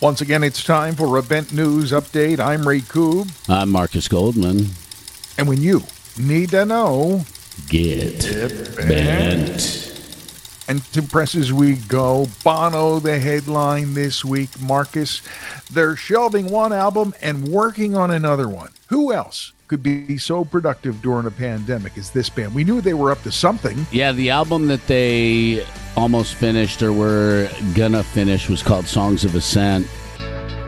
Once again, it's time for a Bent News Update. I'm Ray Koob. I'm Marcus Goldman. And when you need to know, get, get bent. bent. And to press as we go, Bono, the headline this week. Marcus, they're shelving one album and working on another one. Who else could be so productive during a pandemic as this band? We knew they were up to something. Yeah, the album that they almost finished or were gonna finish was called Songs of Ascent.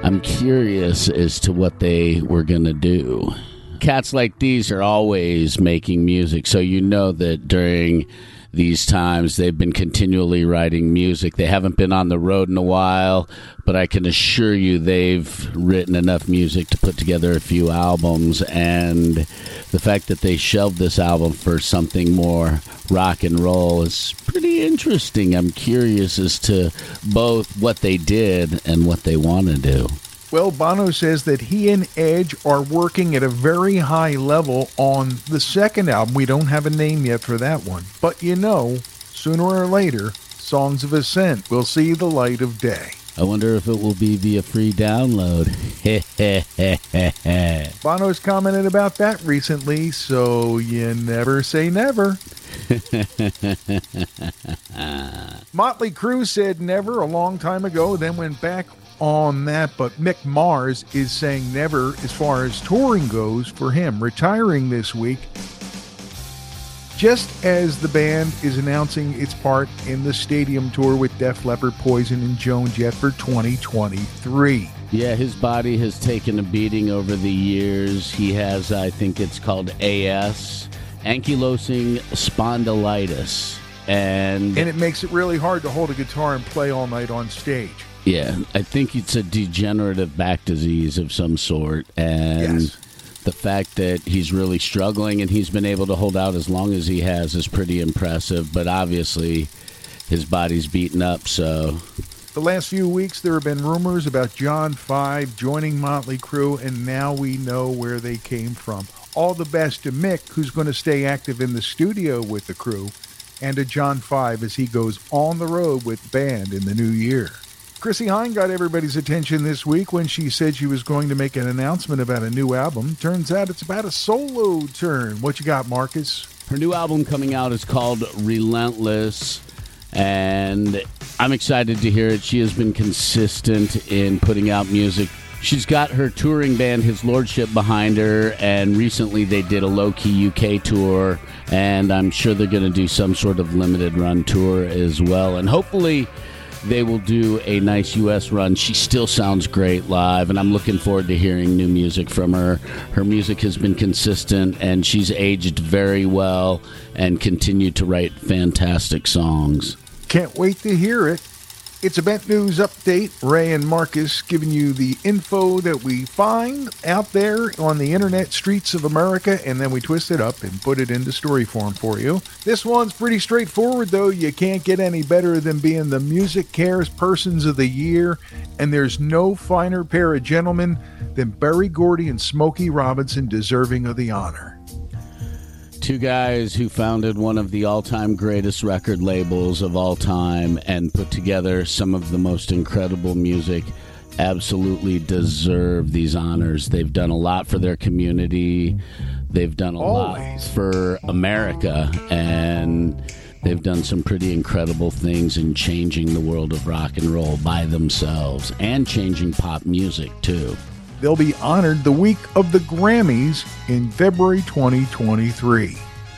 I'm curious as to what they were gonna do. Cats like these are always making music, so you know that during these times. They've been continually writing music. They haven't been on the road in a while, but I can assure you they've written enough music to put together a few albums. And the fact that they shelved this album for something more rock and roll is pretty interesting. I'm curious as to both what they did and what they want to do. Well, Bono says that he and Edge are working at a very high level on the second album. We don't have a name yet for that one. But you know, sooner or later, Songs of Ascent will see the light of day. I wonder if it will be via free download. Bono's commented about that recently, so you never say never. Motley Crue said never a long time ago, then went back on that, but Mick Mars is saying never as far as touring goes for him, retiring this week. Just as the band is announcing its part in the stadium tour with Def Leppard, Poison, and Joan Jett for 2023. Yeah, his body has taken a beating over the years. He has, I think it's called AS, ankylosing spondylitis. And, and it makes it really hard to hold a guitar and play all night on stage. Yeah, I think it's a degenerative back disease of some sort, and yes. the fact that he's really struggling and he's been able to hold out as long as he has is pretty impressive. But obviously, his body's beaten up. So, the last few weeks there have been rumors about John Five joining Motley Crue, and now we know where they came from. All the best to Mick, who's going to stay active in the studio with the crew, and to John Five as he goes on the road with band in the new year. Chrissie Hynde got everybody's attention this week when she said she was going to make an announcement about a new album. Turns out it's about a solo turn. What you got, Marcus? Her new album coming out is called Relentless, and I'm excited to hear it. She has been consistent in putting out music. She's got her touring band, His Lordship, behind her, and recently they did a low key UK tour, and I'm sure they're going to do some sort of limited run tour as well. And hopefully, they will do a nice U.S. run. She still sounds great live, and I'm looking forward to hearing new music from her. Her music has been consistent, and she's aged very well and continued to write fantastic songs. Can't wait to hear it. It's a Bent News update. Ray and Marcus giving you the info that we find out there on the internet streets of America, and then we twist it up and put it into story form for you. This one's pretty straightforward, though. You can't get any better than being the Music Cares Persons of the Year, and there's no finer pair of gentlemen than Berry Gordy and Smokey Robinson deserving of the honor two guys who founded one of the all time greatest record labels of all time and put together some of the most incredible music absolutely deserve these honors. They've done a lot for their community, they've done a Always. lot for America, and they've done some pretty incredible things in changing the world of rock and roll by themselves and changing pop music, too. They'll be honored the week of the Grammys in February 2023.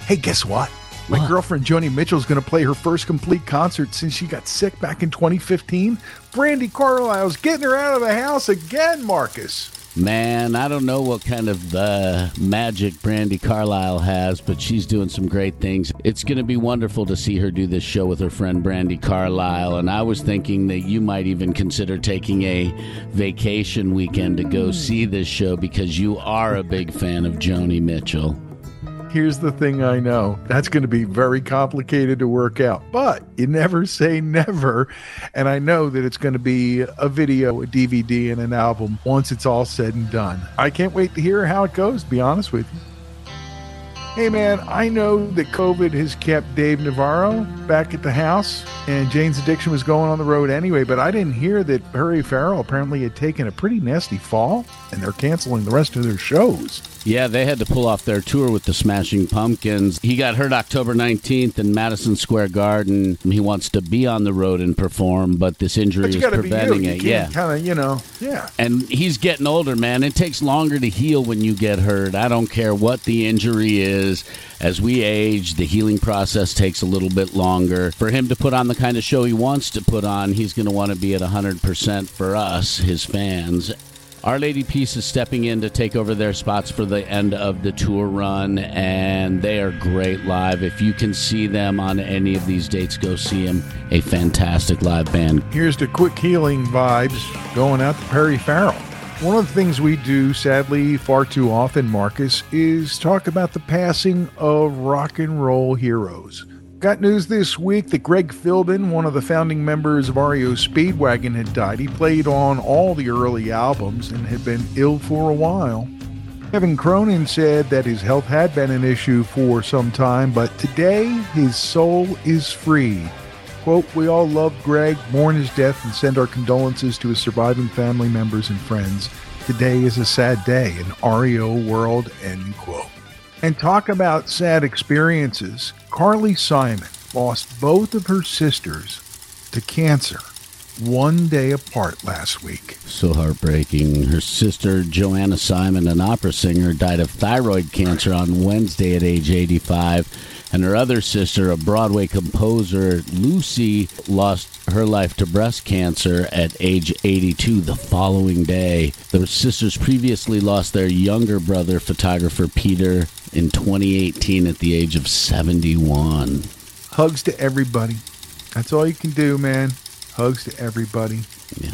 Hey, guess what? My what? girlfriend Joni Mitchell is going to play her first complete concert since she got sick back in 2015. Brandi Carlile's getting her out of the house again, Marcus. Man, I don't know what kind of uh, magic Brandi Carlile has, but she's doing some great things. It's going to be wonderful to see her do this show with her friend Brandi Carlile. And I was thinking that you might even consider taking a vacation weekend to go see this show because you are a big fan of Joni Mitchell here's the thing I know that's going to be very complicated to work out, but you never say never. And I know that it's going to be a video, a DVD, and an album once it's all said and done. I can't wait to hear how it goes, be honest with you. Hey man, I know that COVID has kept Dave Navarro back at the house, and Jane's Addiction was going on the road anyway, but I didn't hear that Perry Farrell apparently had taken a pretty nasty fall, and they're canceling the rest of their shows. Yeah, they had to pull off their tour with the Smashing Pumpkins. He got hurt October 19th in Madison Square Garden. He wants to be on the road and perform, but this injury but is preventing it. Yeah. Kind of, you know, yeah. And he's getting older, man. It takes longer to heal when you get hurt. I don't care what the injury is. As we age, the healing process takes a little bit longer. For him to put on the kind of show he wants to put on, he's going to want to be at 100% for us, his fans. Our Lady Peace is stepping in to take over their spots for the end of the tour run, and they are great live. If you can see them on any of these dates, go see them. A fantastic live band. Here's the quick healing vibes going out to Perry Farrell. One of the things we do, sadly, far too often, Marcus, is talk about the passing of rock and roll heroes. Got news this week that Greg Philbin, one of the founding members of REO Speedwagon, had died. He played on all the early albums and had been ill for a while. Kevin Cronin said that his health had been an issue for some time, but today his soul is free. Quote, We all love Greg, mourn his death, and send our condolences to his surviving family members and friends. Today is a sad day in REO world, end quote. And talk about sad experiences. Carly Simon lost both of her sisters to cancer one day apart last week. So heartbreaking. Her sister, Joanna Simon, an opera singer, died of thyroid cancer on Wednesday at age 85. And her other sister, a Broadway composer, Lucy, lost her life to breast cancer at age 82 the following day. The sisters previously lost their younger brother, photographer Peter, in 2018 at the age of 71. Hugs to everybody. That's all you can do, man. Hugs to everybody. Yeah.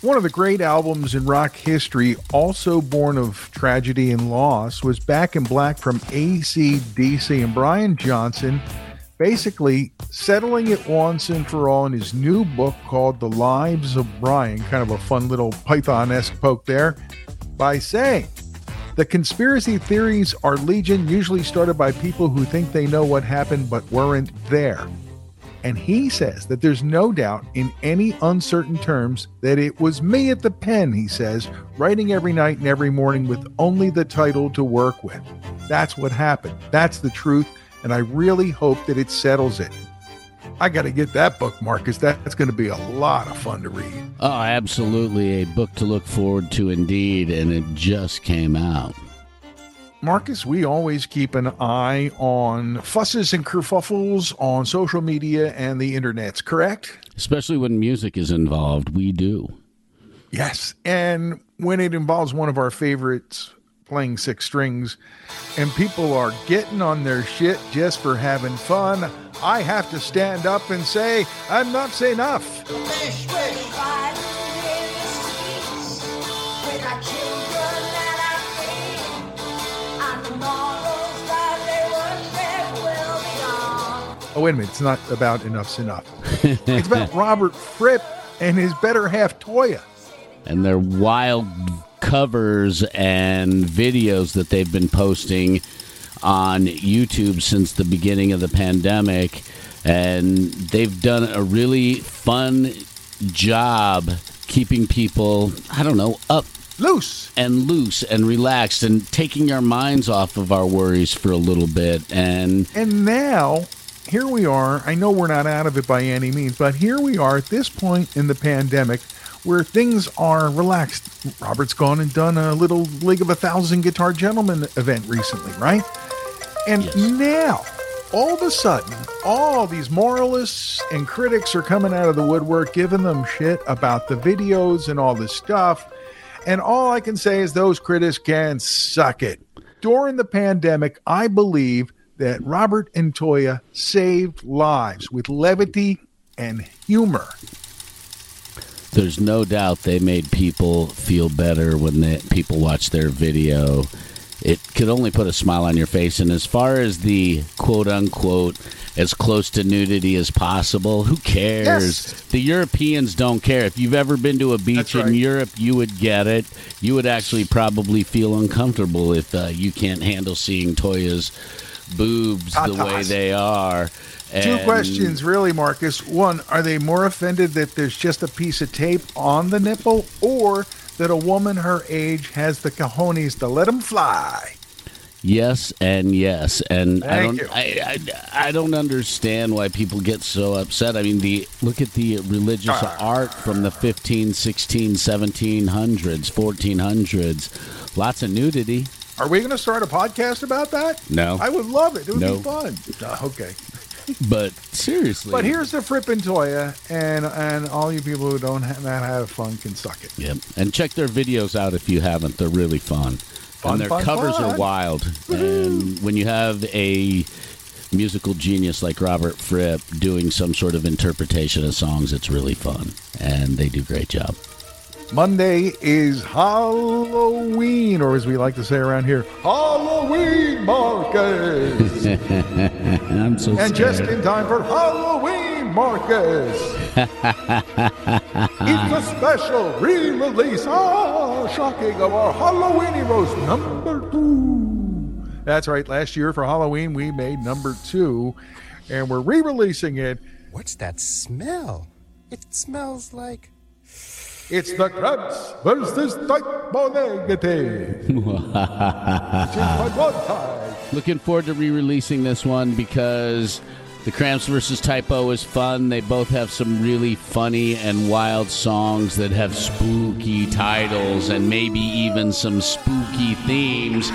One of the great albums in rock history, also born of tragedy and loss, was Back in Black from AC/DC. And Brian Johnson basically settling it once and for all in his new book called The Lives of Brian, kind of a fun little Python esque poke there, by saying, the conspiracy theories are legion, usually started by people who think they know what happened but weren't there. And he says that there's no doubt in any uncertain terms that it was me at the pen, he says, writing every night and every morning with only the title to work with. That's what happened. That's the truth. And I really hope that it settles it. I got to get that book, Marcus. That's going to be a lot of fun to read. Oh, absolutely. A book to look forward to indeed. And it just came out. Marcus, we always keep an eye on fusses and kerfuffles on social media and the internets, correct? Especially when music is involved. We do. Yes. And when it involves one of our favorites playing six strings and people are getting on their shit just for having fun, I have to stand up and say, I'm not saying enough. Oh, wait a minute. It's not about Enough's Enough. it's about Robert Fripp and his better half, Toyah. And their wild covers and videos that they've been posting on YouTube since the beginning of the pandemic. And they've done a really fun job keeping people, I don't know, up loose. and loose and relaxed and taking our minds off of our worries for a little bit. And and now here we are. I know we're not out of it by any means but here we are at this point in the pandemic where things are relaxed robert's gone and done a little league of a thousand guitar gentlemen event recently right and yes. now all of a sudden, all these moralists and critics are coming out of the woodwork, giving them shit about the videos and all this stuff. And all I can say is those critics can suck it. During the pandemic, I believe that Robert and Toyah saved lives with levity and humor. There's no doubt they made people feel better when they, people watch their video it could only put a smile on your face. And as far as the quote unquote as close to nudity as possible, who cares? Yes. The Europeans don't care. If you've ever been to a beach That's in. Europe, you would get it. You would actually probably feel uncomfortable if uh, you can't handle seeing Toyah's boobs the way they are. Two questions, really, Marcus. One, are they more offended that there's just a piece of tape on the nipple, or that a woman her age has the cojones to let them fly? Yes and yes, and I don't, you. I, I, I don't understand why people get so upset. I mean, the look at the religious Ah. art from the 15, 16, 1700s, 1400s. Lots of nudity. Are we going to start a podcast about that? No. I would love it. It would No. be fun. Uh, okay. But seriously, But here's the Frippin' Toyah, and and all you people who don't have, not have fun can suck it. Yep. And check their videos out if you haven't. They're really fun. Fun, and their fun, covers fun. are wild. And when you have a musical genius like Robert Fripp doing some sort of interpretation of songs, it's really fun. And they do a great job. Monday is Halloween, or as we like to say around here, Halloween Marcus. I'm so and scared. just in time for Halloween Marcus. it's a special re-release, ah, shocking, of our Halloween roast number two. That's right. Last year for Halloween, we made number two, and we're re-releasing it. What's that smell? It smells like. It's the Cramps versus Type O Negative. Which is my one time. Looking forward to re-releasing this one because the Cramps versus Type O is fun. They both have some really funny and wild songs that have spooky titles and maybe even some spooky themes.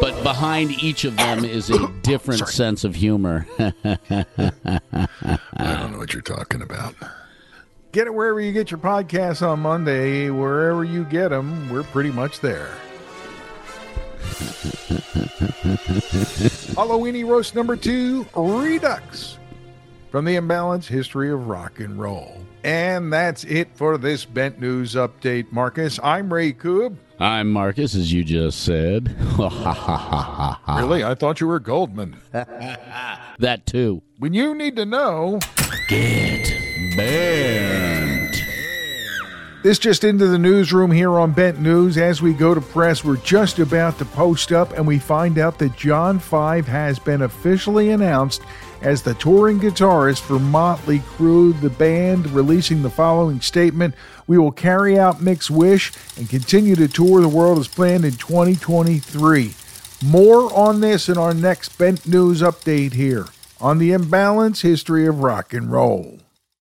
But behind each of them is a different sense of humor. I don't know what you're talking about. Get it wherever you get your podcasts on Monday. Wherever you get them, we're pretty much there. Halloweeny roast number two, Redux, from the Imbalanced History of Rock and Roll. And that's it for this Bent News update, Marcus. I'm Ray Koob. I'm Marcus, as you just said. Really? I thought you were Goldman. that too. When you need to know, Get bent. This just into the newsroom here on Bent News. As we go to press, we're just about to post up and we find out that John Five has been officially announced as the touring guitarist for Motley Crue, the band releasing the following statement We will carry out Mick's wish and continue to tour the world as planned in 2023. More on this in our next Bent News update here on the Imbalance History of Rock and Roll.